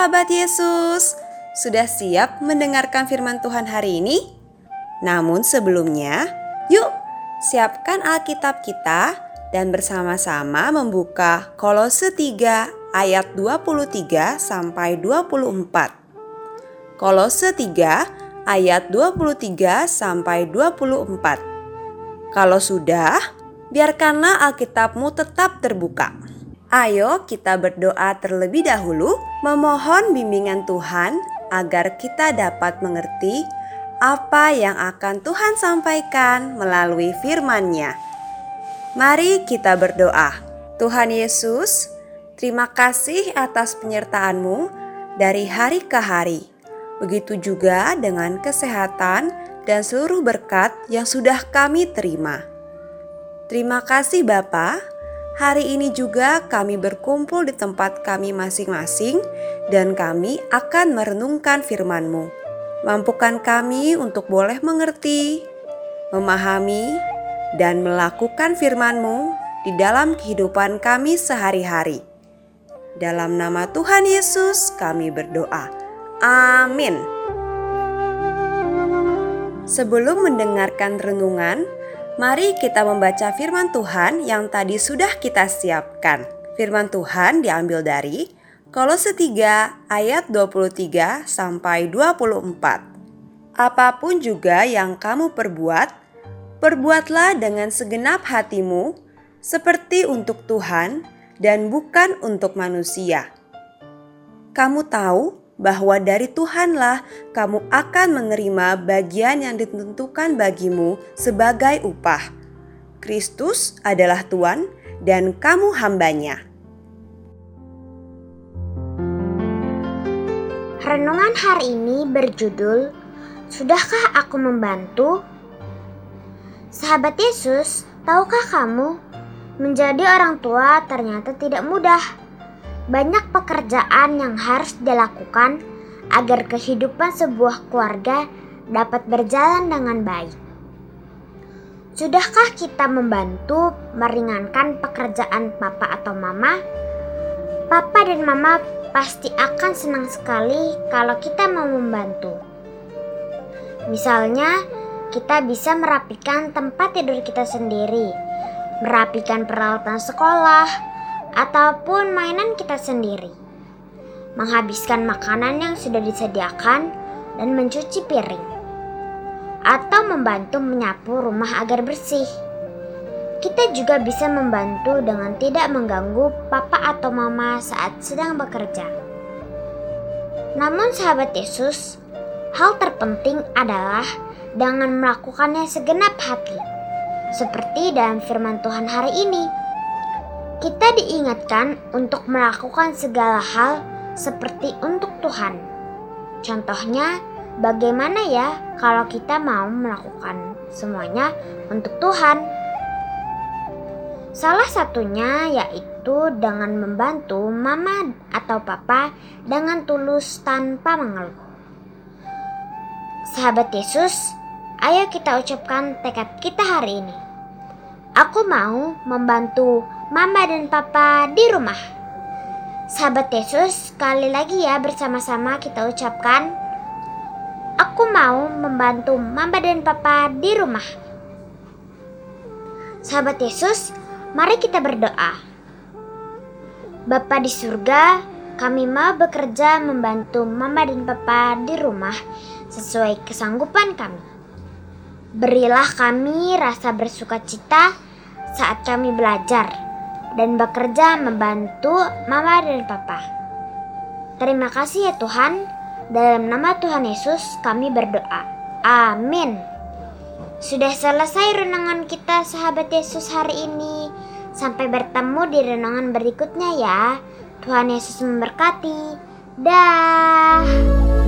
Sahabat Yesus, sudah siap mendengarkan firman Tuhan hari ini? Namun sebelumnya, yuk siapkan Alkitab kita dan bersama-sama membuka Kolose 3 ayat 23 sampai 24. Kolose 3 ayat 23 sampai 24. Kalau sudah, biarkanlah Alkitabmu tetap terbuka. Ayo kita berdoa terlebih dahulu memohon bimbingan Tuhan agar kita dapat mengerti apa yang akan Tuhan sampaikan melalui firman-Nya. Mari kita berdoa. Tuhan Yesus, terima kasih atas penyertaan-Mu dari hari ke hari. Begitu juga dengan kesehatan dan seluruh berkat yang sudah kami terima. Terima kasih Bapak Hari ini juga kami berkumpul di tempat kami masing-masing dan kami akan merenungkan firman-Mu. Mampukan kami untuk boleh mengerti, memahami, dan melakukan firman-Mu di dalam kehidupan kami sehari-hari. Dalam nama Tuhan Yesus kami berdoa. Amin. Sebelum mendengarkan renungan, Mari kita membaca firman Tuhan yang tadi sudah kita siapkan. Firman Tuhan diambil dari Kolose 3 ayat 23 sampai 24. Apa pun juga yang kamu perbuat, perbuatlah dengan segenap hatimu seperti untuk Tuhan dan bukan untuk manusia. Kamu tahu bahwa dari Tuhanlah kamu akan menerima bagian yang ditentukan bagimu sebagai upah. Kristus adalah Tuhan dan kamu hambanya. Renungan hari ini berjudul Sudahkah aku membantu? Sahabat Yesus, tahukah kamu menjadi orang tua ternyata tidak mudah? Banyak pekerjaan yang harus dilakukan agar kehidupan sebuah keluarga dapat berjalan dengan baik. Sudahkah kita membantu meringankan pekerjaan papa atau mama? Papa dan mama pasti akan senang sekali kalau kita mau membantu. Misalnya, kita bisa merapikan tempat tidur kita sendiri, merapikan peralatan sekolah, ataupun mainan kita sendiri. Menghabiskan makanan yang sudah disediakan dan mencuci piring. Atau membantu menyapu rumah agar bersih. Kita juga bisa membantu dengan tidak mengganggu papa atau mama saat sedang bekerja. Namun sahabat Yesus, hal terpenting adalah dengan melakukannya segenap hati. Seperti dalam firman Tuhan hari ini kita diingatkan untuk melakukan segala hal seperti untuk Tuhan. Contohnya, bagaimana ya kalau kita mau melakukan semuanya untuk Tuhan? Salah satunya yaitu dengan membantu mama atau papa dengan tulus tanpa mengeluh. Sahabat Yesus, ayo kita ucapkan tekad kita hari ini. Aku mau membantu Mama dan Papa di rumah. Sahabat Yesus, sekali lagi ya bersama-sama kita ucapkan Aku mau membantu Mama dan Papa di rumah. Sahabat Yesus, mari kita berdoa. Bapa di surga, kami mau bekerja membantu Mama dan Papa di rumah sesuai kesanggupan kami. Berilah kami rasa bersuka cita saat kami belajar dan bekerja membantu mama dan papa. Terima kasih ya Tuhan, dalam nama Tuhan Yesus kami berdoa. Amin. Sudah selesai renungan kita sahabat Yesus hari ini. Sampai bertemu di renungan berikutnya ya. Tuhan Yesus memberkati. Dah.